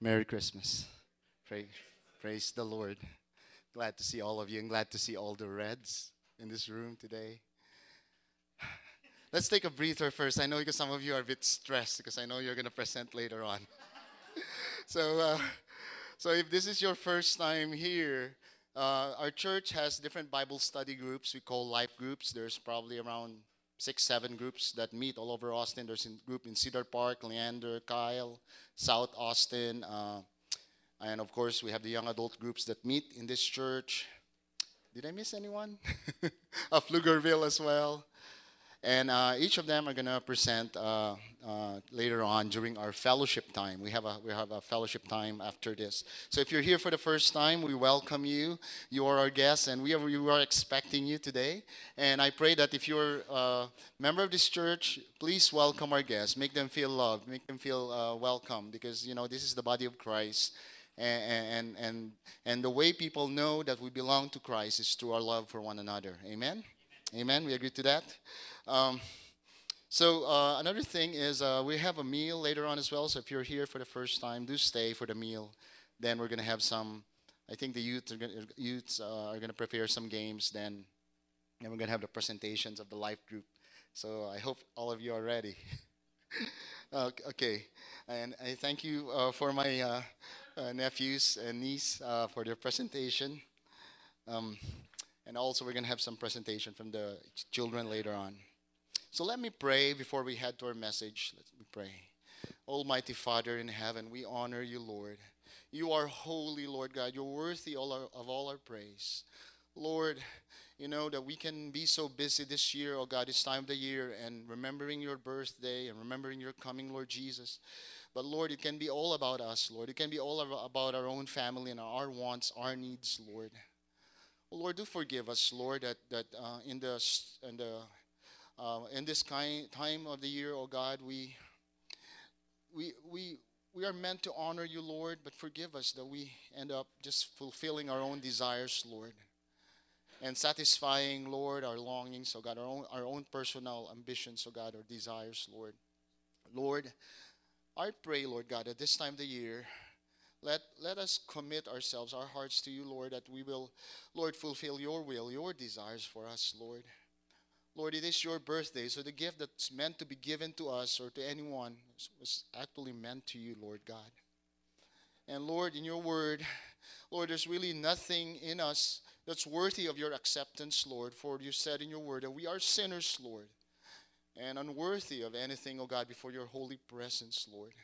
Merry Christmas. Pray, praise the Lord. Glad to see all of you and glad to see all the reds in this room today. Let's take a breather first. I know because some of you are a bit stressed because I know you're going to present later on. so, uh, so if this is your first time here, uh, our church has different Bible study groups we call life groups. There's probably around six, seven groups that meet all over Austin. There's a group in Cedar Park, Leander, Kyle, South Austin. Uh, and of course, we have the young adult groups that meet in this church. Did I miss anyone? of Pflugerville as well. And uh, each of them are going to present uh, uh, later on during our fellowship time. We have, a, we have a fellowship time after this. So if you're here for the first time, we welcome you. You are our guests, and we are, we are expecting you today. And I pray that if you're a member of this church, please welcome our guests. Make them feel loved, make them feel uh, welcome, because, you know, this is the body of Christ. And, and, and, and the way people know that we belong to Christ is through our love for one another. Amen? Amen. We agree to that. Um, so uh, another thing is uh, we have a meal later on as well. So if you're here for the first time, do stay for the meal. Then we're gonna have some. I think the youth are gonna, youths uh, are gonna prepare some games. Then, and we're gonna have the presentations of the life group. So I hope all of you are ready. okay, and I thank you uh, for my uh, uh, nephews and niece for their presentation. Um, and also, we're going to have some presentation from the children later on. So let me pray before we head to our message. Let me pray. Almighty Father in heaven, we honor you, Lord. You are holy, Lord God. You're worthy all our, of all our praise. Lord, you know that we can be so busy this year, oh God, this time of the year, and remembering your birthday and remembering your coming, Lord Jesus. But Lord, it can be all about us, Lord. It can be all about our own family and our wants, our needs, Lord. Lord, do forgive us, Lord, that, that uh, in, the, in, the, uh, in this kind, time of the year, oh God, we, we, we, we are meant to honor you, Lord, but forgive us that we end up just fulfilling our own desires, Lord, and satisfying, Lord, our longings, oh God, our own, our own personal ambitions, oh God, our desires, Lord. Lord, I pray, Lord God, at this time of the year, let, let us commit ourselves, our hearts to you, Lord, that we will, Lord, fulfill your will, your desires for us, Lord. Lord, it is your birthday, so the gift that's meant to be given to us or to anyone was actually meant to you, Lord God. And Lord, in your word, Lord, there's really nothing in us that's worthy of your acceptance, Lord, for you said in your word that we are sinners, Lord, and unworthy of anything, O oh God, before your holy presence, Lord.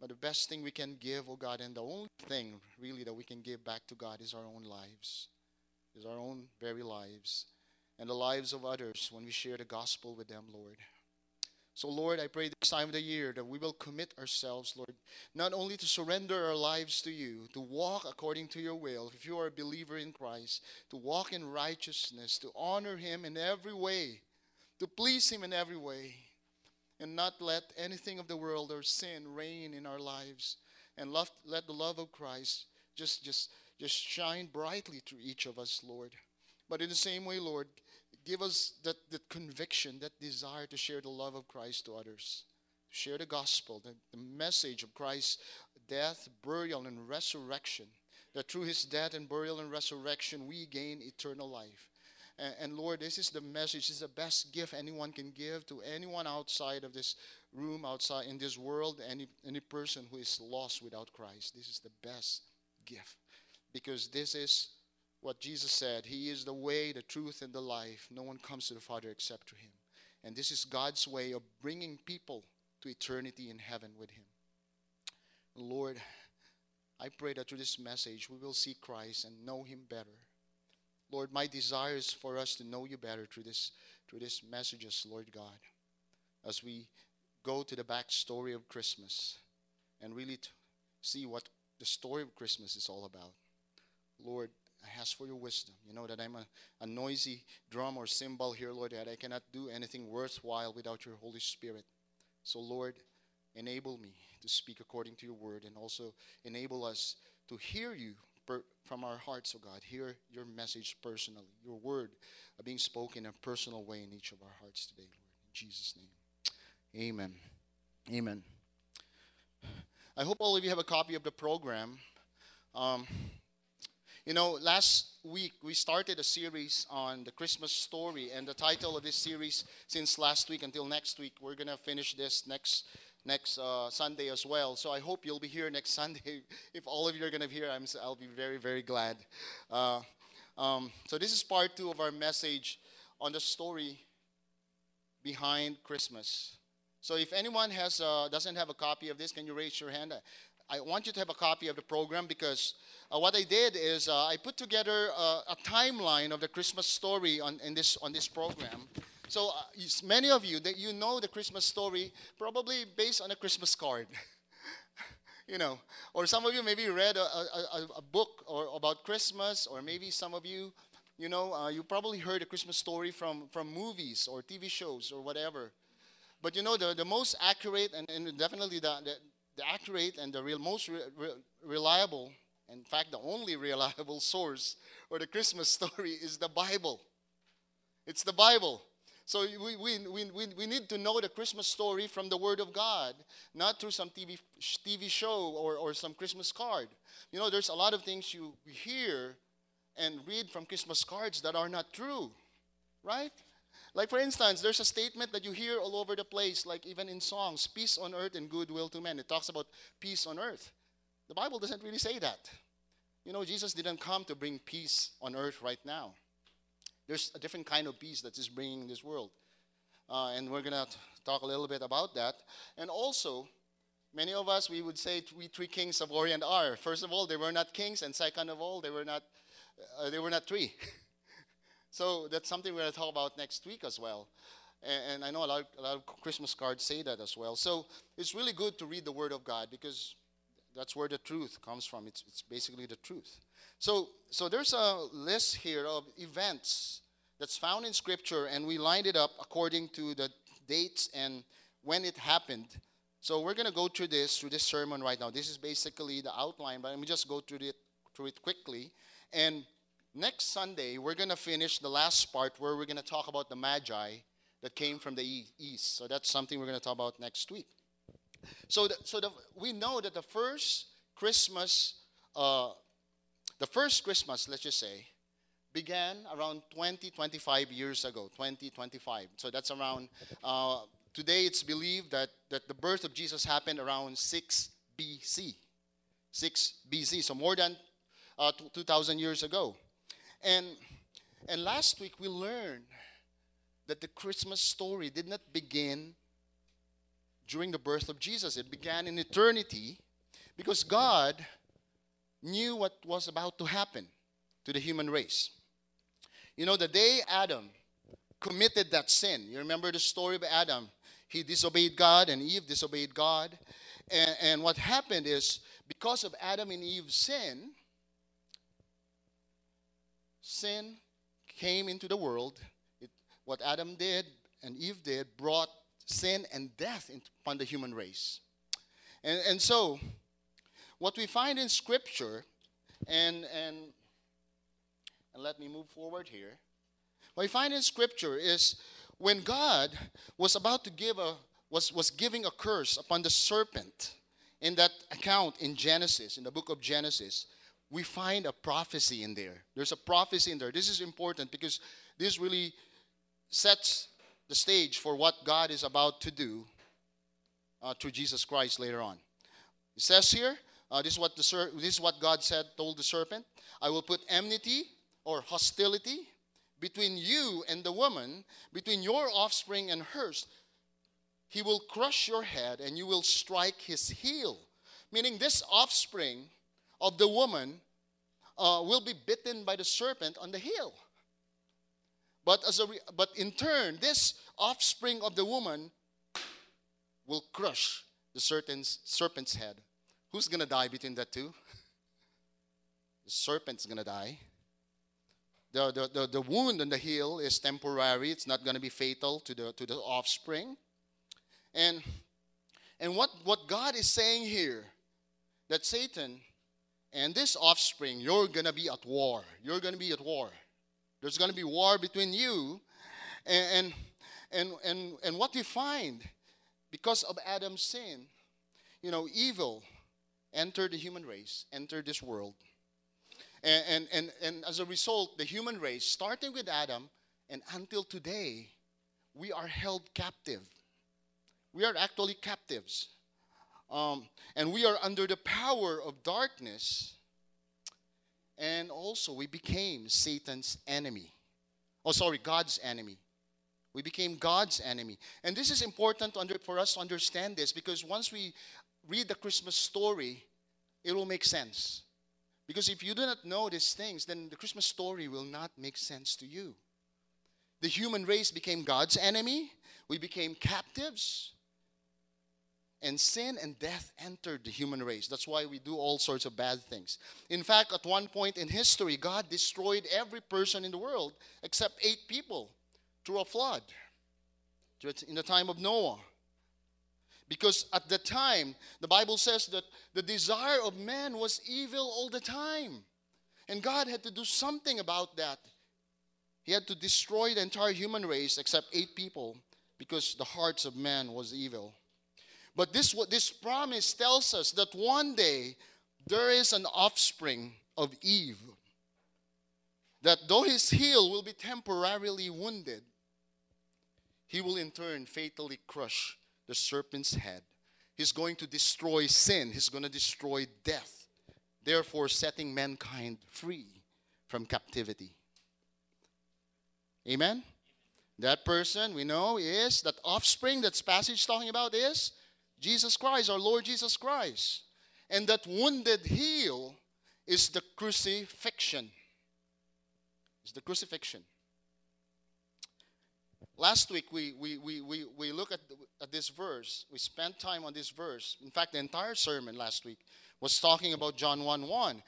But the best thing we can give, oh God, and the only thing really that we can give back to God is our own lives, is our own very lives, and the lives of others when we share the gospel with them, Lord. So, Lord, I pray this time of the year that we will commit ourselves, Lord, not only to surrender our lives to you, to walk according to your will, if you are a believer in Christ, to walk in righteousness, to honor him in every way, to please him in every way and not let anything of the world or sin reign in our lives and love, let the love of christ just just just shine brightly through each of us lord but in the same way lord give us that, that conviction that desire to share the love of christ to others to share the gospel the, the message of christ's death burial and resurrection that through his death and burial and resurrection we gain eternal life and, and Lord, this is the message. This is the best gift anyone can give to anyone outside of this room, outside in this world, any, any person who is lost without Christ. This is the best gift. Because this is what Jesus said He is the way, the truth, and the life. No one comes to the Father except through Him. And this is God's way of bringing people to eternity in heaven with Him. Lord, I pray that through this message we will see Christ and know Him better. Lord, my desire is for us to know you better through this through these messages, Lord God, as we go to the backstory of Christmas and really see what the story of Christmas is all about. Lord, I ask for your wisdom. You know that I'm a, a noisy drum or cymbal here, Lord, that I cannot do anything worthwhile without your Holy Spirit. So, Lord, enable me to speak according to your word and also enable us to hear you per, from our hearts, oh God, hear your message personally, your word being spoken in a personal way in each of our hearts today, Lord. In Jesus' name. Amen. Amen. I hope all of you have a copy of the program. Um, you know, last week we started a series on the Christmas story, and the title of this series, since last week until next week, we're gonna finish this next next uh, Sunday as well. So I hope you'll be here next Sunday. if all of you are gonna be here, I'm, I'll be very very glad. Uh, um, so this is part two of our message on the story behind Christmas. So if anyone has uh, doesn't have a copy of this, can you raise your hand? I want you to have a copy of the program because uh, what I did is uh, I put together uh, a timeline of the Christmas story on in this on this program. So uh, many of you that you know the Christmas story probably based on a Christmas card. you know, or some of you maybe read a, a, a book or about Christmas, or maybe some of you, you know, uh, you probably heard a Christmas story from from movies or TV shows or whatever. But you know, the, the most accurate and, and definitely the, the, the, accurate and the real, most re, re, reliable, in fact, the only reliable source for the Christmas story is the Bible. It's the Bible. So we, we, we, we need to know the Christmas story from the Word of God, not through some TV, TV show or, or some Christmas card. You know, there's a lot of things you hear and read from Christmas cards that are not true, right? Like, for instance, there's a statement that you hear all over the place, like even in songs peace on earth and goodwill to men. It talks about peace on earth. The Bible doesn't really say that. You know, Jesus didn't come to bring peace on earth right now. There's a different kind of peace that is bringing in this world. Uh, and we're going to talk a little bit about that. And also, many of us, we would say we three kings of Orient are. First of all, they were not kings, and second of all, they were not, uh, they were not three. So that's something we're going to talk about next week as well. And, and I know a lot, of, a lot of Christmas cards say that as well. So it's really good to read the Word of God because that's where the truth comes from. It's, it's basically the truth. So, so there's a list here of events that's found in Scripture, and we lined it up according to the dates and when it happened. So we're going to go through this, through this sermon right now. This is basically the outline, but let me just go through it, through it quickly. And next Sunday, we're going to finish the last part where we're going to talk about the Magi that came from the east. So that's something we're going to talk about next week. So, the, so the, we know that the first Christmas, uh, the first Christmas, let's just say, began around 20, 25 years ago. 20, 25. So that's around, uh, today it's believed that, that the birth of Jesus happened around 6 BC. 6 BC, so more than uh, 2,000 years ago. And, and last week we learned that the Christmas story did not begin during the birth of Jesus, it began in eternity because God knew what was about to happen to the human race. You know, the day Adam committed that sin, you remember the story of Adam? He disobeyed God and Eve disobeyed God. And, and what happened is because of Adam and Eve's sin, sin came into the world, it, what Adam did and Eve did brought sin and death upon the human race. And, and so, what we find in Scripture, and, and, and let me move forward here. What we find in Scripture is when God was about to give a, was, was giving a curse upon the serpent in that account in Genesis, in the book of Genesis, we find a prophecy in there. There's a prophecy in there. This is important because this really sets the stage for what God is about to do uh, through Jesus Christ later on. It says here, uh, this is what the ser- this is what God said told the serpent. I will put enmity or hostility between you and the woman, between your offspring and hers. He will crush your head and you will strike his heel. Meaning, this offspring of the woman uh, will be bitten by the serpent on the heel. But, as a re- but in turn, this offspring of the woman will crush the serpent's, serpent's head. Who's going to die between that two? The serpent's going to die. The, the, the, the wound on the heel is temporary, it's not going to be fatal to the, to the offspring. And, and what, what God is saying here, that Satan and this offspring, you're going to be at war. You're going to be at war. There's going to be war between you and, and, and, and, what we find because of Adam's sin, you know, evil entered the human race, entered this world. And, and, and, and as a result, the human race, starting with Adam and until today, we are held captive. We are actually captives. Um, and we are under the power of darkness. And also, we became Satan's enemy. Oh, sorry, God's enemy. We became God's enemy. And this is important under, for us to understand this because once we read the Christmas story, it will make sense. Because if you do not know these things, then the Christmas story will not make sense to you. The human race became God's enemy, we became captives, and sin and death entered the human race. That's why we do all sorts of bad things. In fact, at one point in history, God destroyed every person in the world except eight people through a flood in the time of Noah. Because at the time, the Bible says that the desire of man was evil all the time. And God had to do something about that. He had to destroy the entire human race except eight people because the hearts of man was evil. But this, this promise tells us that one day there is an offspring of Eve. That though his heel will be temporarily wounded, he will in turn fatally crush the serpent's head. He's going to destroy sin, he's going to destroy death, therefore, setting mankind free from captivity. Amen? That person we know is that offspring that's passage talking about is Jesus Christ, our Lord Jesus Christ. And that wounded heel is the crucifixion. Is the crucifixion. Last week, we, we, we, we, we look at, at this verse. We spent time on this verse. In fact, the entire sermon last week was talking about John 1 1. And,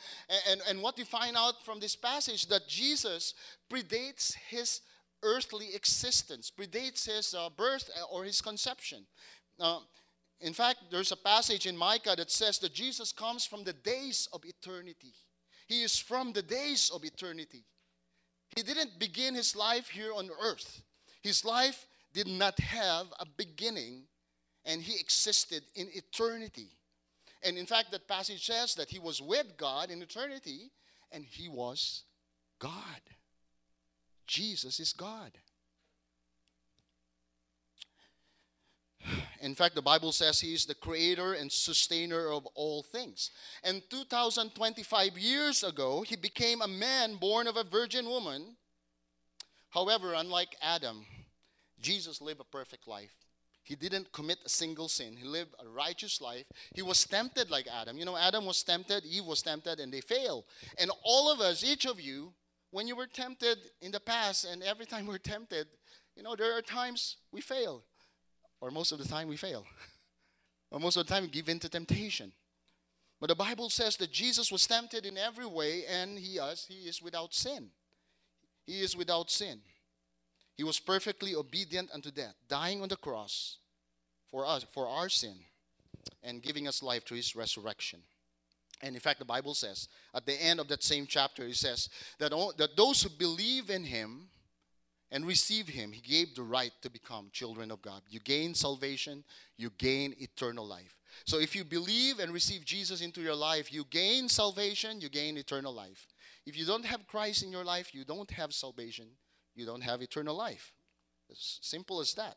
and, and what we find out from this passage that Jesus predates his earthly existence, predates his uh, birth uh, or his conception. Uh, in fact, there's a passage in Micah that says that Jesus comes from the days of eternity. He is from the days of eternity. He didn't begin his life here on earth. His life did not have a beginning and he existed in eternity. And in fact, that passage says that he was with God in eternity and he was God. Jesus is God. In fact, the Bible says he is the creator and sustainer of all things. And 2025 years ago, he became a man born of a virgin woman However, unlike Adam, Jesus lived a perfect life. He didn't commit a single sin. He lived a righteous life. He was tempted like Adam. You know, Adam was tempted, Eve was tempted, and they failed. And all of us, each of you, when you were tempted in the past, and every time we're tempted, you know, there are times we fail. Or most of the time we fail. or most of the time we give in to temptation. But the Bible says that Jesus was tempted in every way, and he is, he is without sin. He is without sin. He was perfectly obedient unto death, dying on the cross for us, for our sin, and giving us life through his resurrection. And in fact, the Bible says, at the end of that same chapter, it says that, all, that those who believe in him and receive him, he gave the right to become children of God. You gain salvation, you gain eternal life. So if you believe and receive Jesus into your life, you gain salvation, you gain eternal life. If you don't have Christ in your life, you don't have salvation, you don't have eternal life. Simple as that.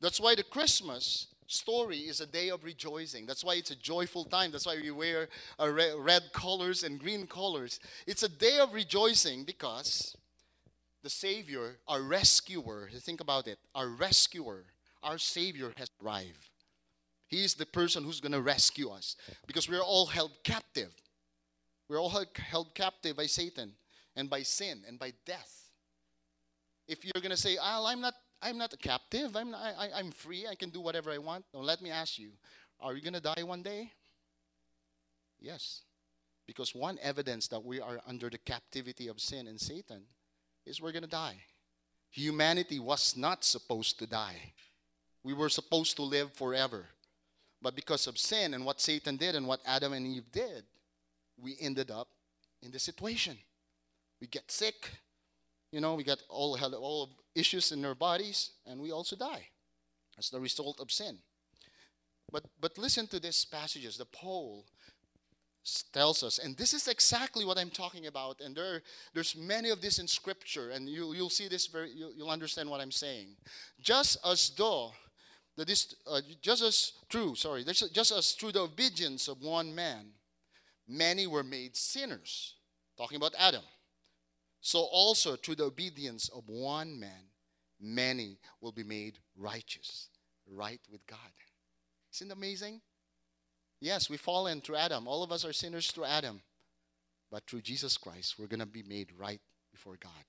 That's why the Christmas story is a day of rejoicing. That's why it's a joyful time. That's why we wear red colors and green colors. It's a day of rejoicing because the Savior, our rescuer, think about it, our rescuer, our Savior has arrived. He is the person who's going to rescue us because we're all held captive. We're all held captive by Satan and by sin and by death. If you're going to say, oh, I'm not I'm not a captive. I'm, not, I, I'm free. I can do whatever I want. Now, let me ask you are you going to die one day? Yes. Because one evidence that we are under the captivity of sin and Satan is we're going to die. Humanity was not supposed to die, we were supposed to live forever. But because of sin and what Satan did and what Adam and Eve did, we ended up in this situation. We get sick, you know, we got all all issues in our bodies, and we also die as the result of sin. But but listen to these passages. The Paul tells us, and this is exactly what I'm talking about. And there, there's many of this in Scripture, and you, you'll see this very, you'll, you'll understand what I'm saying. Just as though that is uh, just as true. Sorry, just as through the obedience of one man, many were made sinners. Talking about Adam. So also through the obedience of one man, many will be made righteous, right with God. Isn't amazing? Yes, we fallen through Adam. All of us are sinners through Adam. But through Jesus Christ, we're going to be made right before God.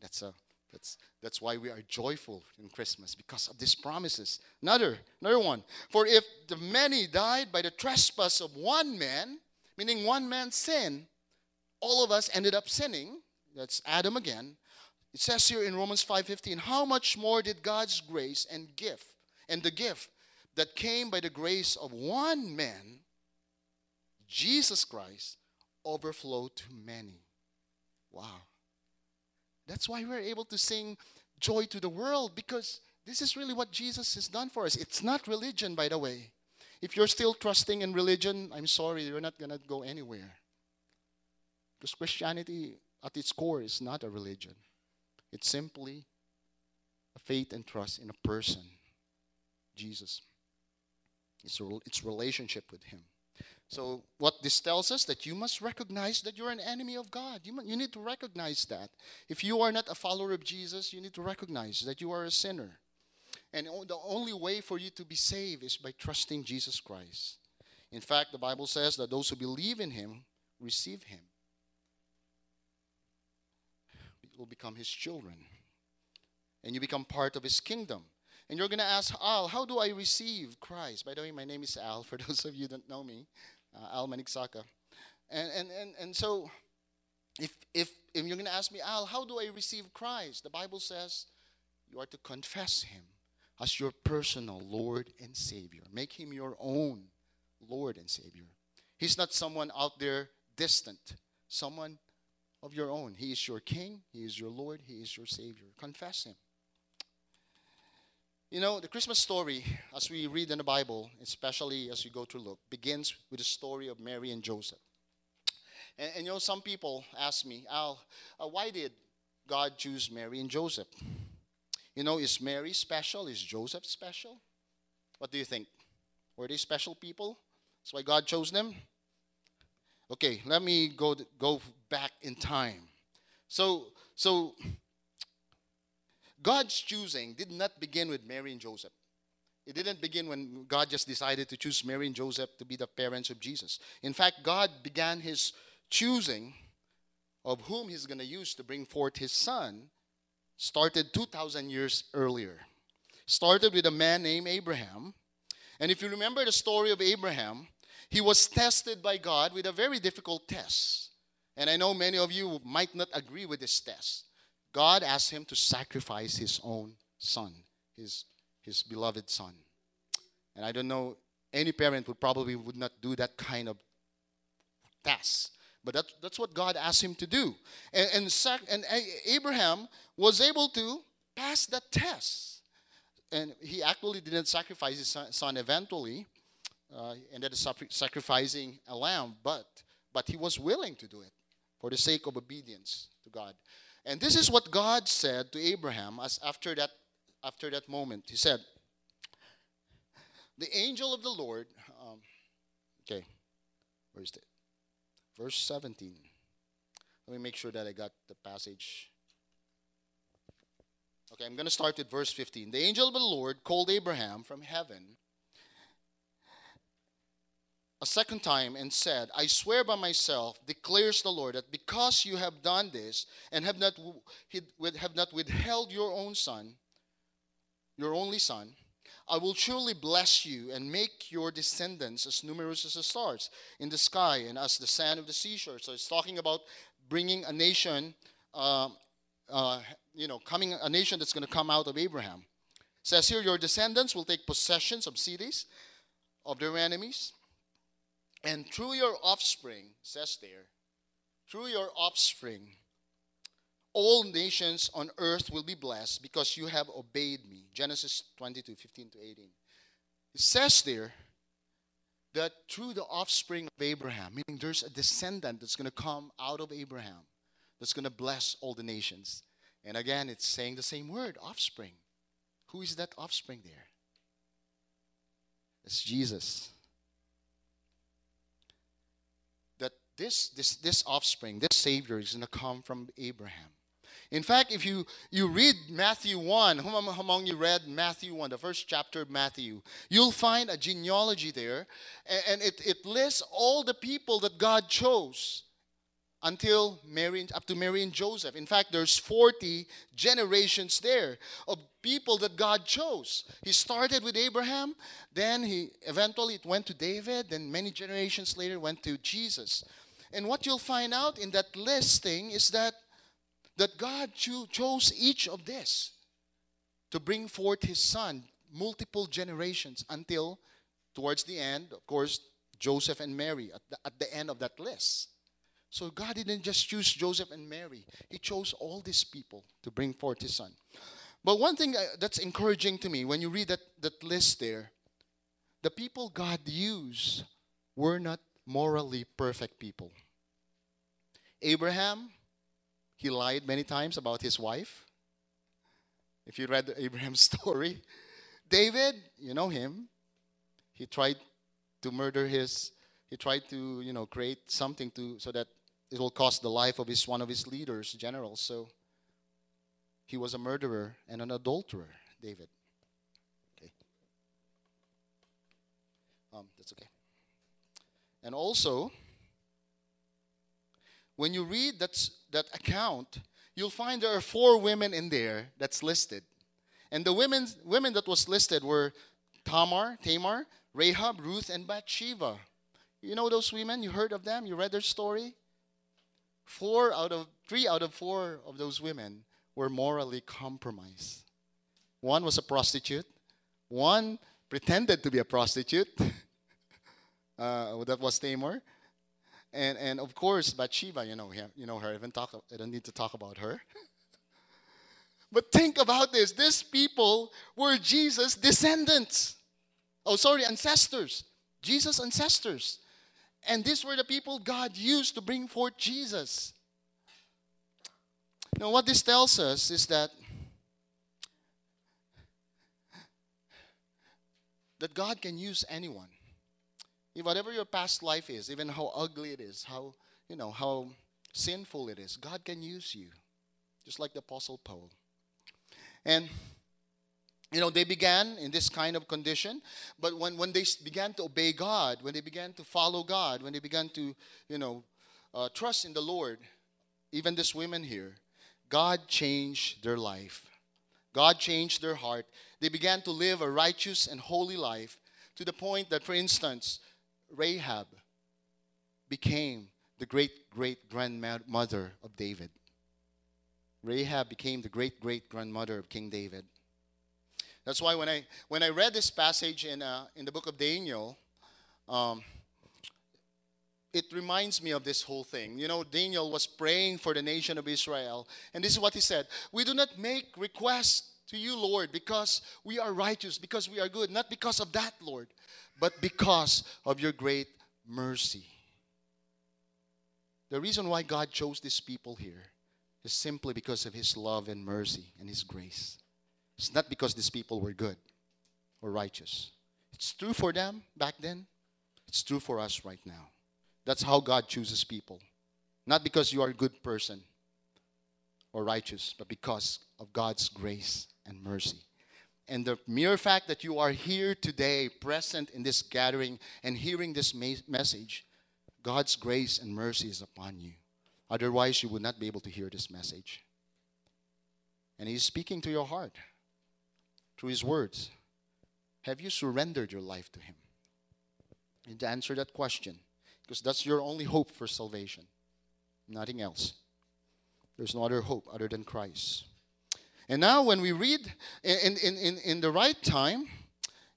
That's a that's that's why we are joyful in Christmas because of these promises. Another another one. For if the many died by the trespass of one man, meaning one man's sin, all of us ended up sinning. That's Adam again. It says here in Romans 5:15, how much more did God's grace and gift and the gift that came by the grace of one man, Jesus Christ, overflow to many. Wow. That's why we're able to sing joy to the world because this is really what Jesus has done for us. It's not religion, by the way. If you're still trusting in religion, I'm sorry, you're not going to go anywhere. Because Christianity, at its core, is not a religion, it's simply a faith and trust in a person, Jesus. It's, it's relationship with Him. So, what this tells us that you must recognize that you're an enemy of God. You, you need to recognize that. If you are not a follower of Jesus, you need to recognize that you are a sinner. And the only way for you to be saved is by trusting Jesus Christ. In fact, the Bible says that those who believe in Him receive Him, will become His children. And you become part of His kingdom. And you're going to ask, Al, how do I receive Christ? By the way, my name is Al, for those of you that don't know me, uh, Al Manigsaka. And, and, and, and so, if, if, if you're going to ask me, Al, how do I receive Christ? The Bible says you are to confess Him as your personal Lord and Savior. Make Him your own Lord and Savior. He's not someone out there distant, someone of your own. He is your King, He is your Lord, He is your Savior. Confess Him. You know, the Christmas story, as we read in the Bible, especially as you go to Luke, begins with the story of Mary and Joseph. And, and you know, some people ask me, Al, uh, why did God choose Mary and Joseph? You know, is Mary special? Is Joseph special? What do you think? Were they special people? That's why God chose them? Okay, let me go, go back in time. So, so God's choosing did not begin with Mary and Joseph. It didn't begin when God just decided to choose Mary and Joseph to be the parents of Jesus. In fact, God began his choosing of whom he's going to use to bring forth his son started 2000 years earlier. Started with a man named Abraham. And if you remember the story of Abraham, he was tested by God with a very difficult test. And I know many of you might not agree with this test. God asked him to sacrifice his own son, his, his beloved son. And I don't know, any parent would probably would not do that kind of task. But that, that's what God asked him to do. And, and, sac, and Abraham was able to pass that test. And he actually didn't sacrifice his son, eventually. Uh, ended up sacrificing a lamb, but, but he was willing to do it for the sake of obedience to God. And this is what God said to Abraham as after that after that moment. He said, "The angel of the Lord." Um, okay, where's it? Verse seventeen. Let me make sure that I got the passage. Okay, I'm going to start with verse 15. The angel of the Lord called Abraham from heaven a second time and said, I swear by myself, declares the Lord, that because you have done this and have not, have not withheld your own son, your only son, I will surely bless you and make your descendants as numerous as the stars in the sky and as the sand of the seashore. So it's talking about bringing a nation, uh, uh, you know, coming a nation that's going to come out of Abraham. It says here, your descendants will take possessions of cities of their enemies and through your offspring, says there, through your offspring, all nations on earth will be blessed because you have obeyed me. Genesis 22 15 to 18. It says there that through the offspring of Abraham, meaning there's a descendant that's going to come out of Abraham that's going to bless all the nations. And again, it's saying the same word offspring. Who is that offspring there? It's Jesus. That this, this, this offspring, this Savior, is going to come from Abraham. In fact, if you, you read Matthew 1, who among you read Matthew 1, the first chapter of Matthew, you'll find a genealogy there, and, and it, it lists all the people that God chose until Mary, up to Mary and Joseph. In fact, there's 40 generations there of people that God chose. He started with Abraham, then he eventually it went to David, then many generations later went to Jesus. And what you'll find out in that listing is that that God cho- chose each of this to bring forth his son multiple generations until towards the end, of course, Joseph and Mary at the, at the end of that list. So God didn't just choose Joseph and Mary, He chose all these people to bring forth His Son. But one thing uh, that's encouraging to me when you read that, that list there, the people God used were not morally perfect people. Abraham he lied many times about his wife. If you read Abraham's story, David, you know him. He tried to murder his. He tried to, you know, create something to so that it will cost the life of his one of his leaders, generals. So he was a murderer and an adulterer, David. Okay. Um, that's okay. And also, when you read that, that account, you'll find there are four women in there that's listed. And the women, women that was listed were Tamar, Tamar, Rahab, Ruth, and Bathsheba. You know those women? You heard of them? You read their story? Four out of three out of four of those women were morally compromised. One was a prostitute. One pretended to be a prostitute. Uh, that was Tamar and and of course Bathsheba, you know you know her. I even talk. I don't need to talk about her. but think about this: these people were Jesus' descendants. Oh, sorry, ancestors. Jesus' ancestors, and these were the people God used to bring forth Jesus. Now, what this tells us is that that God can use anyone whatever your past life is, even how ugly it is, how, you know, how sinful it is, God can use you. Just like the Apostle Paul. And, you know, they began in this kind of condition, but when, when they began to obey God, when they began to follow God, when they began to, you know, uh, trust in the Lord, even these women here, God changed their life. God changed their heart. They began to live a righteous and holy life to the point that, for instance, Rahab became the great great grandmother of David. Rahab became the great great grandmother of King David. That's why when I when I read this passage in uh, in the book of Daniel, um, it reminds me of this whole thing. You know, Daniel was praying for the nation of Israel, and this is what he said: "We do not make requests to you, Lord, because we are righteous, because we are good, not because of that, Lord, but because of your great mercy. The reason why God chose these people here is simply because of his love and mercy and his grace. It's not because these people were good or righteous. It's true for them back then, it's true for us right now. That's how God chooses people. Not because you are a good person or righteous, but because of God's grace and mercy. And the mere fact that you are here today, present in this gathering, and hearing this message, God's grace and mercy is upon you. Otherwise, you would not be able to hear this message. And He's speaking to your heart through His words. Have you surrendered your life to Him? And to answer that question, because that's your only hope for salvation, nothing else. There's no other hope other than Christ. And now, when we read in, in, in, in the right time,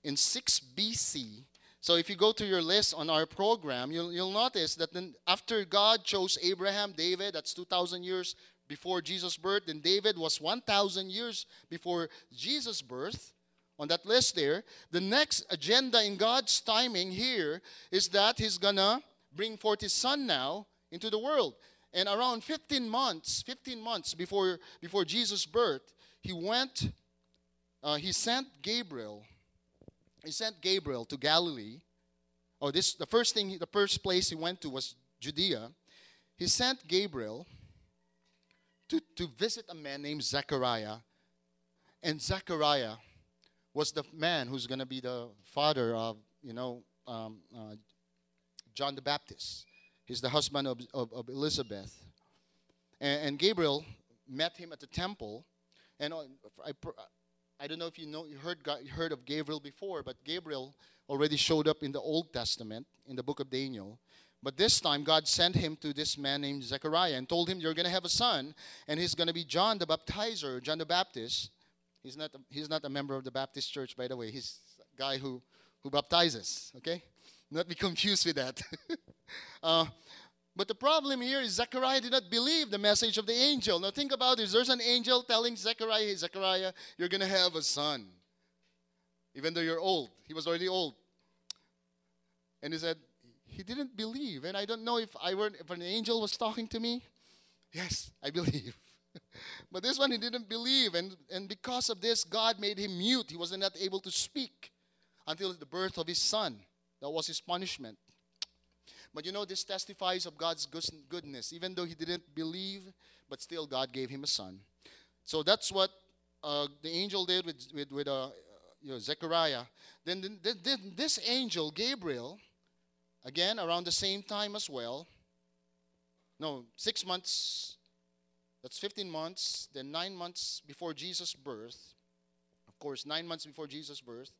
in 6 BC, so if you go to your list on our program, you'll, you'll notice that then after God chose Abraham, David, that's 2,000 years before Jesus' birth, then David was 1,000 years before Jesus' birth. on that list there. The next agenda in God's timing here is that He's gonna bring forth His Son now into the world. And around 15 months, 15 months before, before Jesus' birth, He went, uh, He sent Gabriel. He sent Gabriel to Galilee. Oh, this the first thing, the first place he went to was Judea. He sent Gabriel to, to visit a man named Zechariah. And Zechariah was the man who's going to be the father of, you know, um, uh, John the Baptist. He's the husband of, of, of Elizabeth. And, and, Gabriel met him at the temple. And I, I don't know if you know you heard heard of Gabriel before, but Gabriel already showed up in the Old Testament in the book of Daniel. But this time, God sent him to this man named Zechariah and told him, You're going to have a son, and he's going to be John the Baptizer, John the Baptist. He's not, a, he's not a member of the Baptist church, by the way. He's a guy who, who baptizes, okay? Not be confused with that. uh, but the problem here is Zechariah did not believe the message of the angel. Now think about this. There's an angel telling Zechariah, hey, Zechariah, you're going to have a son. Even though you're old. He was already old. And he said, he didn't believe. And I don't know if I were if an angel was talking to me. Yes, I believe. but this one he didn't believe, and, and because of this, God made him mute. He was not able to speak until the birth of his son. That was his punishment. But you know, this testifies of God's goodness. Even though he didn't believe, but still God gave him a son. So that's what uh, the angel did with, with, with uh, you know, Zechariah. Then, then, then this angel, Gabriel, again around the same time as well, no, six months that's 15 months, then nine months before Jesus' birth. Of course, nine months before Jesus' birth.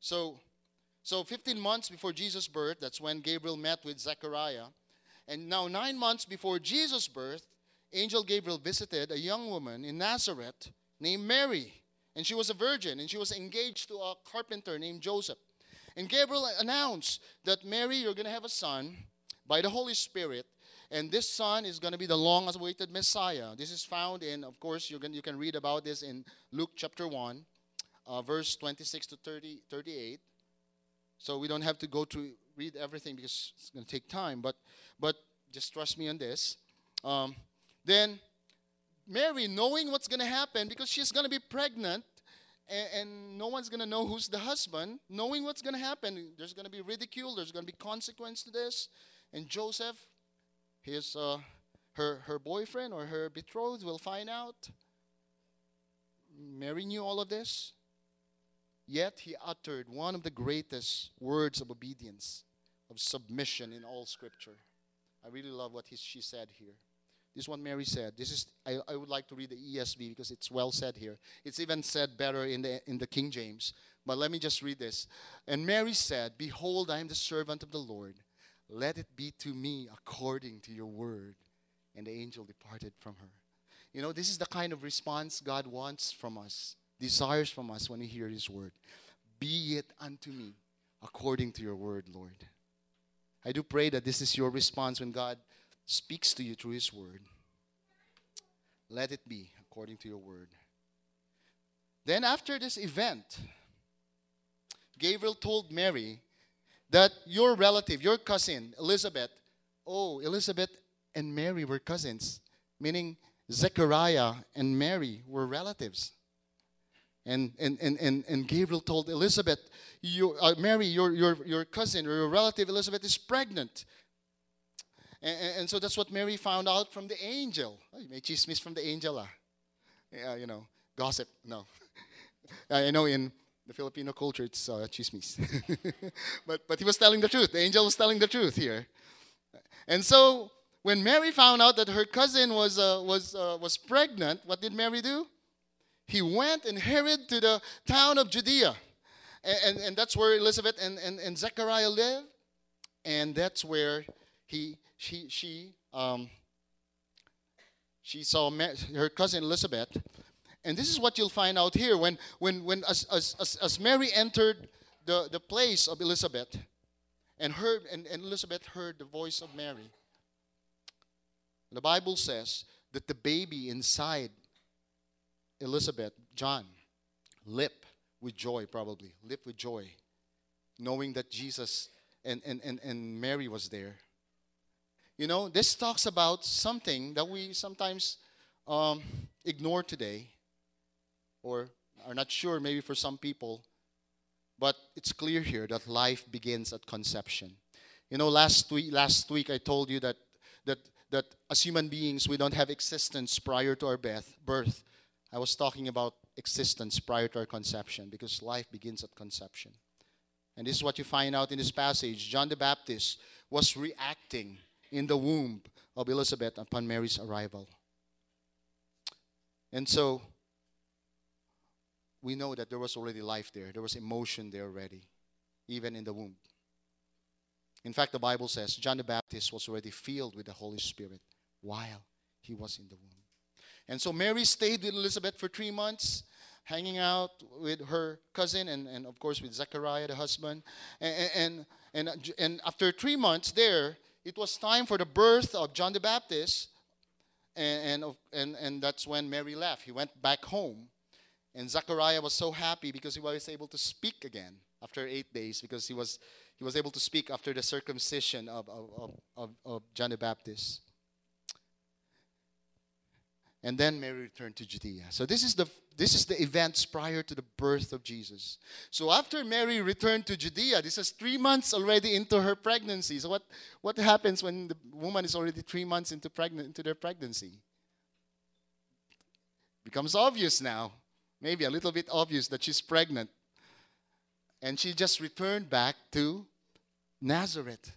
So, so 15 months before Jesus' birth, that's when Gabriel met with Zechariah. And now, nine months before Jesus' birth, Angel Gabriel visited a young woman in Nazareth named Mary. And she was a virgin, and she was engaged to a carpenter named Joseph. And Gabriel announced that Mary, you're going to have a son by the Holy Spirit, and this son is going to be the long awaited Messiah. This is found in, of course, you can, you can read about this in Luke chapter 1, uh, verse 26 to 30, 38. So we don't have to go to read everything because it's going to take time. But, but just trust me on this. Um, then Mary, knowing what's going to happen, because she's going to be pregnant, and, and, no one's going to know who's the husband, knowing what's going to happen, there's going to be ridicule, there's going to be consequence to this. And Joseph, his uh, her her boyfriend or her betrothed will find out. Mary knew all of this. Yet he uttered one of the greatest words of obedience, of submission in all scripture. I really love what he, she said here. This one Mary said. This is I, I would like to read the ESV because it's well said here. It's even said better in the in the King James. But let me just read this. And Mary said, Behold, I am the servant of the Lord let it be to me according to your word. And the angel departed from her. You know, this is the kind of response God wants from us, desires from us when we hear His word. Be it unto me according to your word, Lord. I do pray that this is your response when God speaks to you through His word. Let it be according to your word. Then, after this event, Gabriel told Mary that your relative, your cousin, Elizabeth, oh, Elizabeth and Mary were cousins, meaning Zechariah and Mary were relatives. And, and, and, and, and Gabriel told Elizabeth, you, uh, Mary, your, your, your cousin or your relative Elizabeth is pregnant. And, and, so that's what Mary found out from the angel. May chismis from the angel. Ah. Yeah, you know, gossip. No. I know in the Filipino culture, it's uh, chismis. but, but he was telling the truth. The angel was telling the truth here. And so when Mary found out that her cousin was, uh, was, uh, was pregnant, what did Mary do? He went and hurried to the town of Judea. And, and, and that's where Elizabeth and, and, and Zechariah lived. And that's where he, she, she, um, she saw her cousin Elizabeth and this is what you'll find out here when, when, when as, as, as, Mary entered the, the place of Elizabeth and heard and, and Elizabeth heard the voice of Mary. The Bible says that the baby inside Elizabeth, John, lip with joy, probably. lip with joy, knowing that Jesus and, and, and, and Mary was there. You know, this talks about something that we sometimes um, ignore today or are not sure, maybe for some people. But it's clear here that life begins at conception. You know, last week, last week I told you that, that, that as human beings, we don't have existence prior to our birth. birth. I was talking about existence prior to our conception because life begins at conception. And this is what you find out in this passage. John the Baptist was reacting in the womb of Elizabeth upon Mary's arrival. And so we know that there was already life there, there was emotion there already, even in the womb. In fact, the Bible says John the Baptist was already filled with the Holy Spirit while he was in the womb. And so Mary stayed with Elizabeth for three months, hanging out with her cousin and, and of course with Zechariah, the husband. And, and, and, and after three months there, it was time for the birth of John the Baptist. And, and, and, and that's when Mary left. He went back home. And Zechariah was so happy because he was able to speak again after eight days because he was he was able to speak after the circumcision of, of, of, of John the Baptist. And then Mary returned to Judea. So this is the this is the events prior to the birth of Jesus. So after Mary returned to Judea, this is three months already into her pregnancy. So what, what happens when the woman is already three months into pregnant into their pregnancy? Becomes obvious now. Maybe a little bit obvious that she's pregnant. And she just returned back to Nazareth.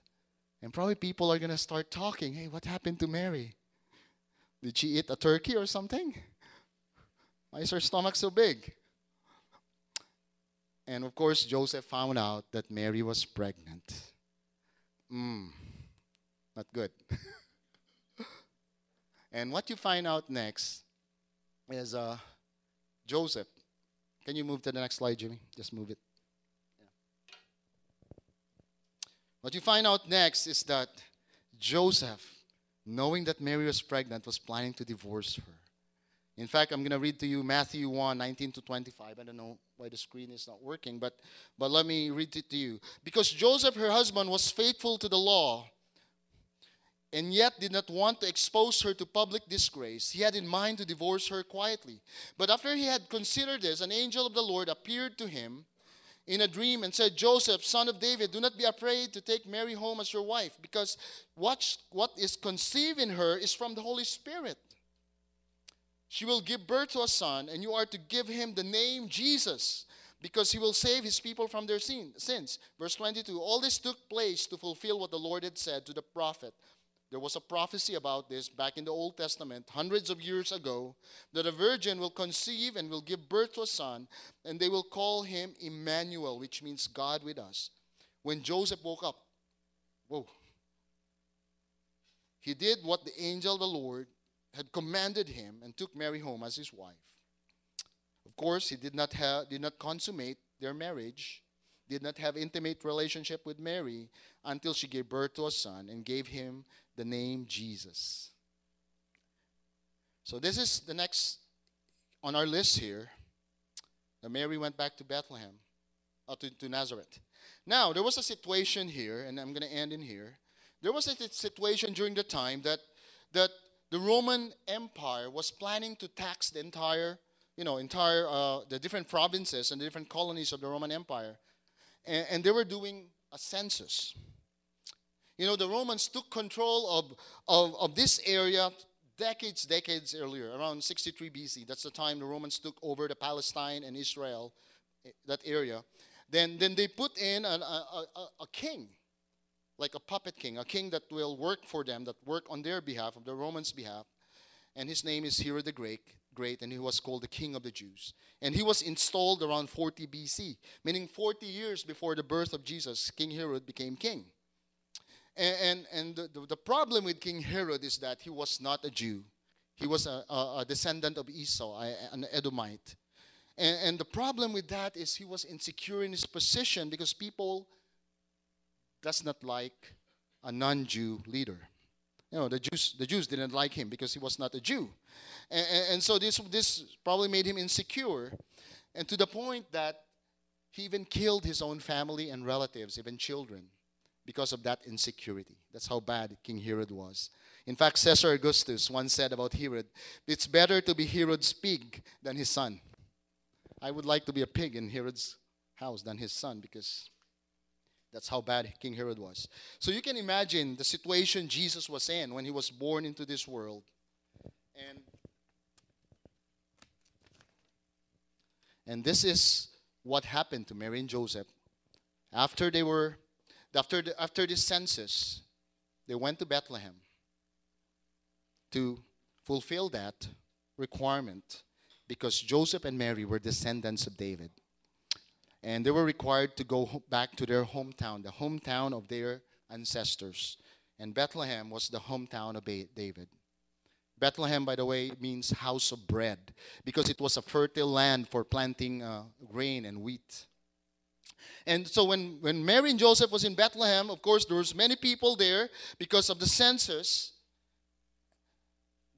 And probably people are to start talking hey, what happened to Mary? Did she eat a turkey or something? Why is her stomach so big? And of course, Joseph found out that Mary was pregnant. Hmm, not good. and what you find out next is uh, Joseph. Can you move to the next slide, Jimmy? Just move it. What you find out next is that Joseph, knowing that Mary was pregnant, was planning to divorce her. In fact, I'm going to read to you Matthew 1 19 to 25. I don't know why the screen is not working, but, but let me read it to you. Because Joseph, her husband, was faithful to the law and yet did not want to expose her to public disgrace, he had in mind to divorce her quietly. But after he had considered this, an angel of the Lord appeared to him in a dream and said, Joseph, son of David, do not be afraid to take Mary home as your wife, because what, what is conceived in her is from the Holy Spirit. She will give birth to a son, and you are to give him the name Jesus, because he will save his people from their sin, sins. Verse 22 All this took place to fulfill what the Lord had said to the prophet. There was a prophecy about this back in the Old Testament, hundreds of years ago, that a virgin will conceive and will give birth to a son, and they will call him Emmanuel, which means God with us. When Joseph woke up, whoa, he did what the angel of the Lord had commanded him and took Mary home as his wife. Of course, he did not have, did not consummate their marriage, did not have intimate relationship with Mary until she gave birth to a son and gave him the name Jesus. So this is the next on our list here. Mary went back to Bethlehem, uh, to, to Nazareth. Now, there was a situation here, and I'm going to end in here. There was a situation during the time that, that the Roman Empire was planning to tax the entire, you know, entire, uh, the different provinces and the different colonies of the Roman Empire. And, and they were doing a census. You know, the Romans took control of, of, of this area decades, decades earlier, around 63 BC. That's the time the Romans took over the Palestine and Israel, eh, that area. Then, then they put in a, a, a, a king, like a puppet king, a king that will work for them, that work on their behalf, of the Romans' behalf. And his name is Herod the Great, great, and he was called the King of the Jews. And he was installed around 40 BC, meaning 40 years before the birth of Jesus, King Herod became king. And, and, and the, the problem with King Herod is that he was not a Jew. He was a, a, a descendant of Esau, an Edomite. And, and the problem with that is he was insecure in his position because people does not like a non-Jew leader. You know, the Jews, the Jews didn't like him because he was not a Jew. And, and, and so this, this probably made him insecure. And to the point that he even killed his own family and relatives, even children, because of that insecurity. That's how bad King Herod was. In fact, Caesar Augustus once said about Herod, it's better to be Herod's pig than his son. I would like to be a pig in Herod's house than his son because that's how bad King Herod was. So you can imagine the situation Jesus was in when he was born into this world. And and this is what happened to Mary and Joseph after they were after the, after this census they went to Bethlehem to fulfill that requirement because Joseph and Mary were descendants of David. And they were required to go back to their hometown the hometown of their ancestors. And Bethlehem was the hometown of David. Bethlehem, by the way, means house of bread because it was a fertile land for planting uh, grain and wheat. And so when, when Mary and Joseph was in Bethlehem, of course, there was many people there because of the census.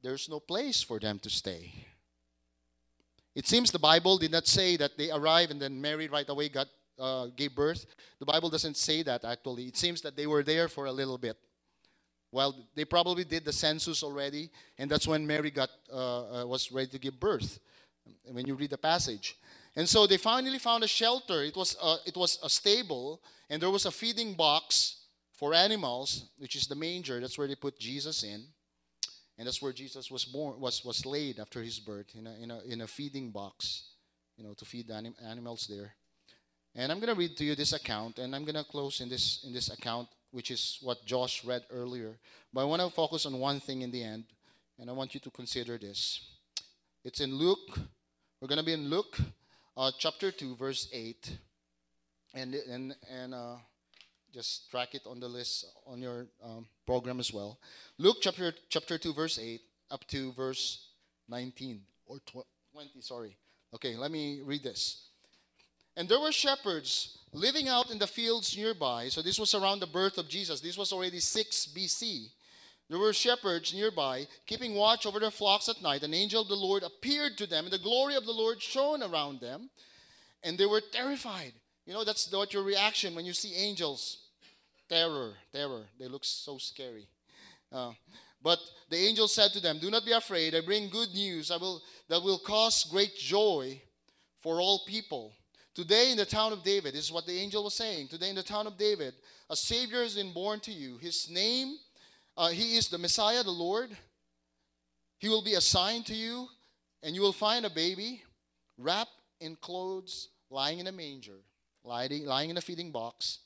There's no place for them to stay. It seems the Bible did not say that they arrived and then Mary right away got uh, gave birth. The Bible doesn't say that actually. It seems that they were there for a little bit. Well, they probably did the census already, and that's when Mary got uh, uh, was ready to give birth. When you read the passage, and so they finally found a shelter. It was a, it was a stable, and there was a feeding box for animals, which is the manger. That's where they put Jesus in, and that's where Jesus was born was was laid after his birth in a in a in a feeding box, you know, to feed the anim- animals there. And I'm going to read to you this account, and I'm going to close in this in this account which is what Josh read earlier. But I want to focus on one thing in the end, and I want you to consider this. It's in Luke. We're going to be in Luke uh, chapter 2, verse 8. And, and, and uh, just track it on the list on your um, program as well. Luke chapter, chapter 2, verse 8 up to verse 19 or 20, sorry. Okay, let me read this. And there were shepherds living out in the fields nearby. So this was around the birth of Jesus. This was already 6 BC. There were shepherds nearby, keeping watch over their flocks at night. An angel of the Lord appeared to them, and the glory of the Lord shone around them, and they were terrified. You know, that's what your reaction when you see angels. Terror, terror. They look so scary. Uh, but the angel said to them, Do not be afraid. I bring good news I will, that will cause great joy for all people. Today in the town of David, this is what the angel was saying. Today in the town of David, a Savior has been born to you. His name, uh, he is the Messiah, the Lord. He will be assigned to you, and you will find a baby wrapped in clothes, lying in a manger, lying, lying in a feeding box.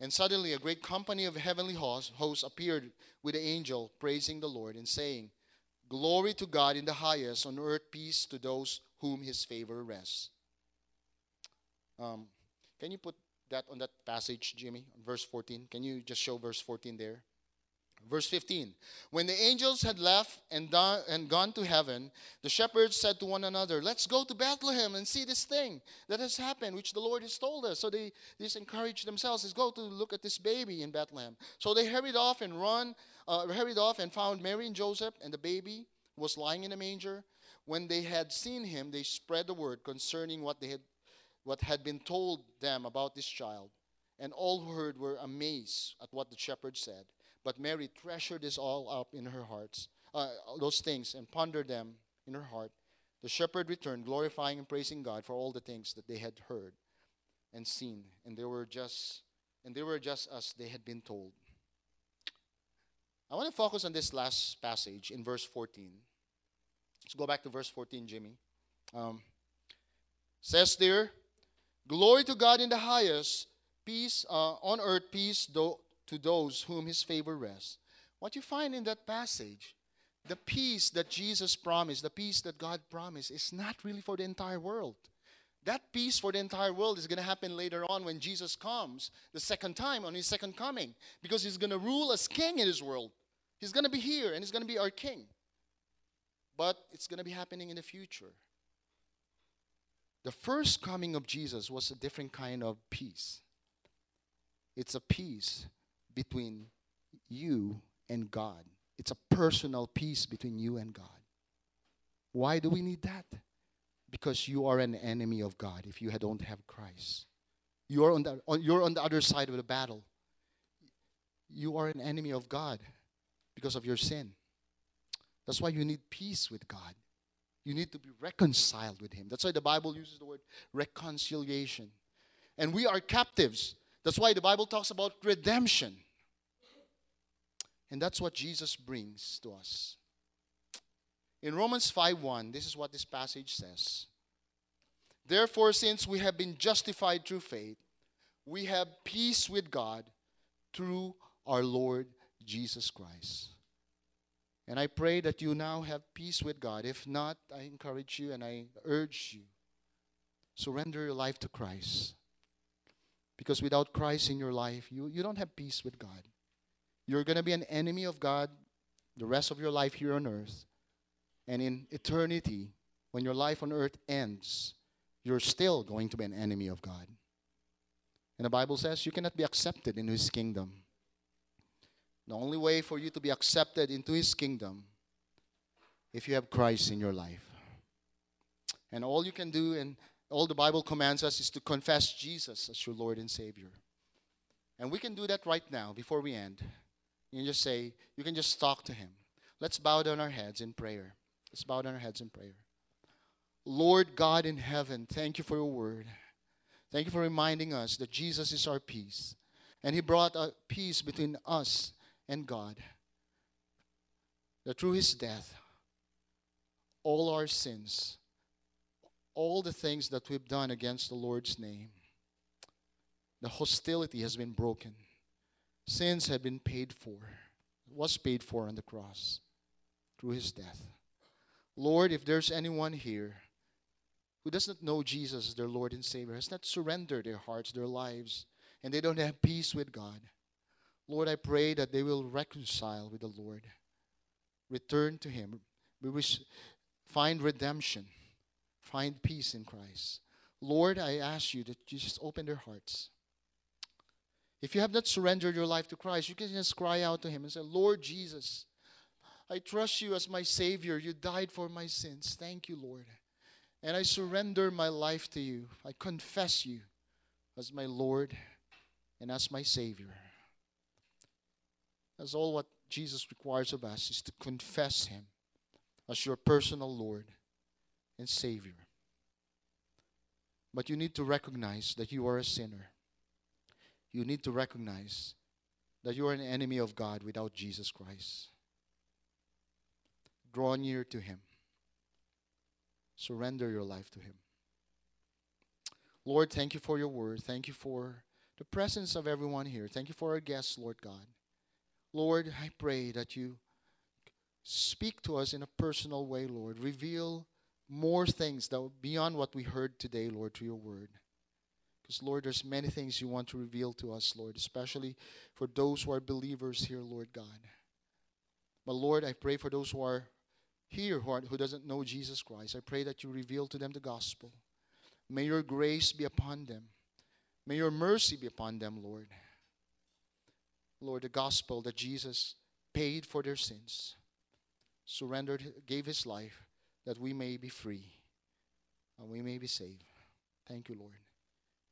And suddenly a great company of heavenly hosts appeared with the angel, praising the Lord and saying, Glory to God in the highest, on earth peace to those whom his favor rests. Um, can you put that on that passage, Jimmy, verse 14? Can you just show verse 14 there? Verse 15 When the angels had left and, done, and gone to heaven, the shepherds said to one another, Let's go to Bethlehem and see this thing that has happened, which the Lord has told us. So they just encouraged themselves, Let's go to look at this baby in Bethlehem. So they hurried off and run, uh, hurried off and found Mary and Joseph, and the baby was lying in a manger. When they had seen him, they spread the word concerning what they had what had been told them about this child. And all who heard were amazed at what the shepherds said. But Mary treasured this all up in her hearts, uh, those things, and pondered them in her heart. The shepherd returned, glorifying and praising God for all the things that they had heard and seen, and they were just and they were just as they had been told. I want to focus on this last passage in verse 14. Let's go back to verse 14, Jimmy. Um, says there, Glory to God in the highest, peace uh, on earth, peace do- to those whom his favor rests. What you find in that passage, the peace that Jesus promised, the peace that God promised, is not really for the entire world. That peace for the entire world is going to happen later on when Jesus comes the second time on his second coming because he's going to rule as king in this world. He's going to be here and he's going to be our king. But it's going to be happening in the future. The first coming of Jesus was a different kind of peace. It's a peace between you and God. It's a personal peace between you and God. Why do we need that? Because you are an enemy of God if you don't have Christ. You're on, the, you're on the other side of the battle. You are an enemy of God because of your sin. That's why you need peace with God. You need to be reconciled with Him. That's why the Bible uses the word reconciliation. And we are captives. That's why the Bible talks about redemption. And that's what Jesus brings to us. In Romans 5:1, this is what this passage says. Therefore, since we have been justified through faith, we have peace with God through our Lord Jesus Christ. And I pray that you now have peace with God. If not, I encourage you and I urge you surrender your life to Christ. Because without Christ in your life, you, you don't have peace with God. You're going to be an enemy of God the rest of your life here on earth. And in eternity, when your life on earth ends, you're still going to be an enemy of God. And the Bible says you cannot be accepted into His kingdom. The only way for you to be accepted into His kingdom if you have Christ in your life. And all you can do, and all the Bible commands us, is to confess Jesus as your Lord and Savior. And we can do that right now before we end. You just say, you can just talk to Him. Let's bow down our heads in prayer. Let's bow down our heads in prayer. Lord God in heaven, thank you for your word. Thank you for reminding us that Jesus is our peace. And he brought a peace between us and God. That through his death, all our sins, all the things that we've done against the Lord's name, the hostility has been broken. Sins have been paid for, was paid for on the cross through his death. Lord, if there's anyone here who does not know Jesus as their Lord and Savior, has not surrendered their hearts, their lives, and they don't have peace with God. Lord, I pray that they will reconcile with the Lord, return to Him, we wish, find redemption, find peace in Christ. Lord, I ask you that you just open their hearts. If you have not surrendered your life to Christ, you can just cry out to Him and say, Lord Jesus, I trust you as my Savior. You died for my sins. Thank you, Lord. And I surrender my life to you. I confess you as my Lord and as my Savior. That's all what Jesus requires of us is to confess Him as your personal Lord and Savior. But you need to recognize that you are a sinner. You need to recognize that you are an enemy of God without Jesus Christ. Draw near to Him. Surrender your life to Him. Lord, thank you for your word. Thank you for the presence of everyone here. Thank you for our guests, Lord God. Lord, I pray that you speak to us in a personal way, Lord. Reveal more things that beyond what we heard today, Lord, through your word. Because, Lord, there's many things you want to reveal to us, Lord, especially for those who are believers here, Lord God. But, Lord, I pray for those who are here who, are, who doesn't know Jesus Christ, I pray that you reveal to them the gospel. May your grace be upon them. May your mercy be upon them, Lord. Lord, the gospel that Jesus paid for their sins, surrendered, gave his life that we may be free and we may be saved. Thank you, Lord.